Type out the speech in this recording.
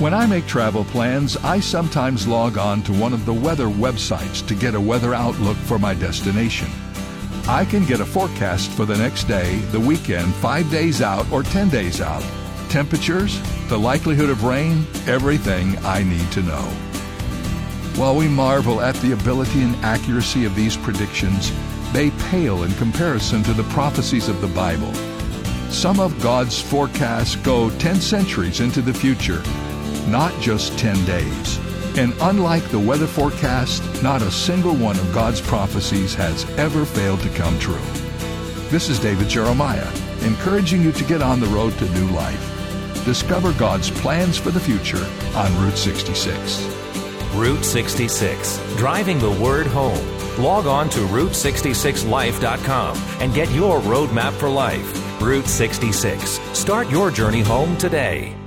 When I make travel plans, I sometimes log on to one of the weather websites to get a weather outlook for my destination. I can get a forecast for the next day, the weekend, five days out, or 10 days out. Temperatures, the likelihood of rain, everything I need to know. While we marvel at the ability and accuracy of these predictions, they pale in comparison to the prophecies of the Bible. Some of God's forecasts go 10 centuries into the future, not just 10 days. And unlike the weather forecast, not a single one of God's prophecies has ever failed to come true. This is David Jeremiah, encouraging you to get on the road to new life. Discover God's plans for the future on Route 66. Route 66, driving the word home. Log on to Route66Life.com and get your roadmap for life. Route 66. Start your journey home today.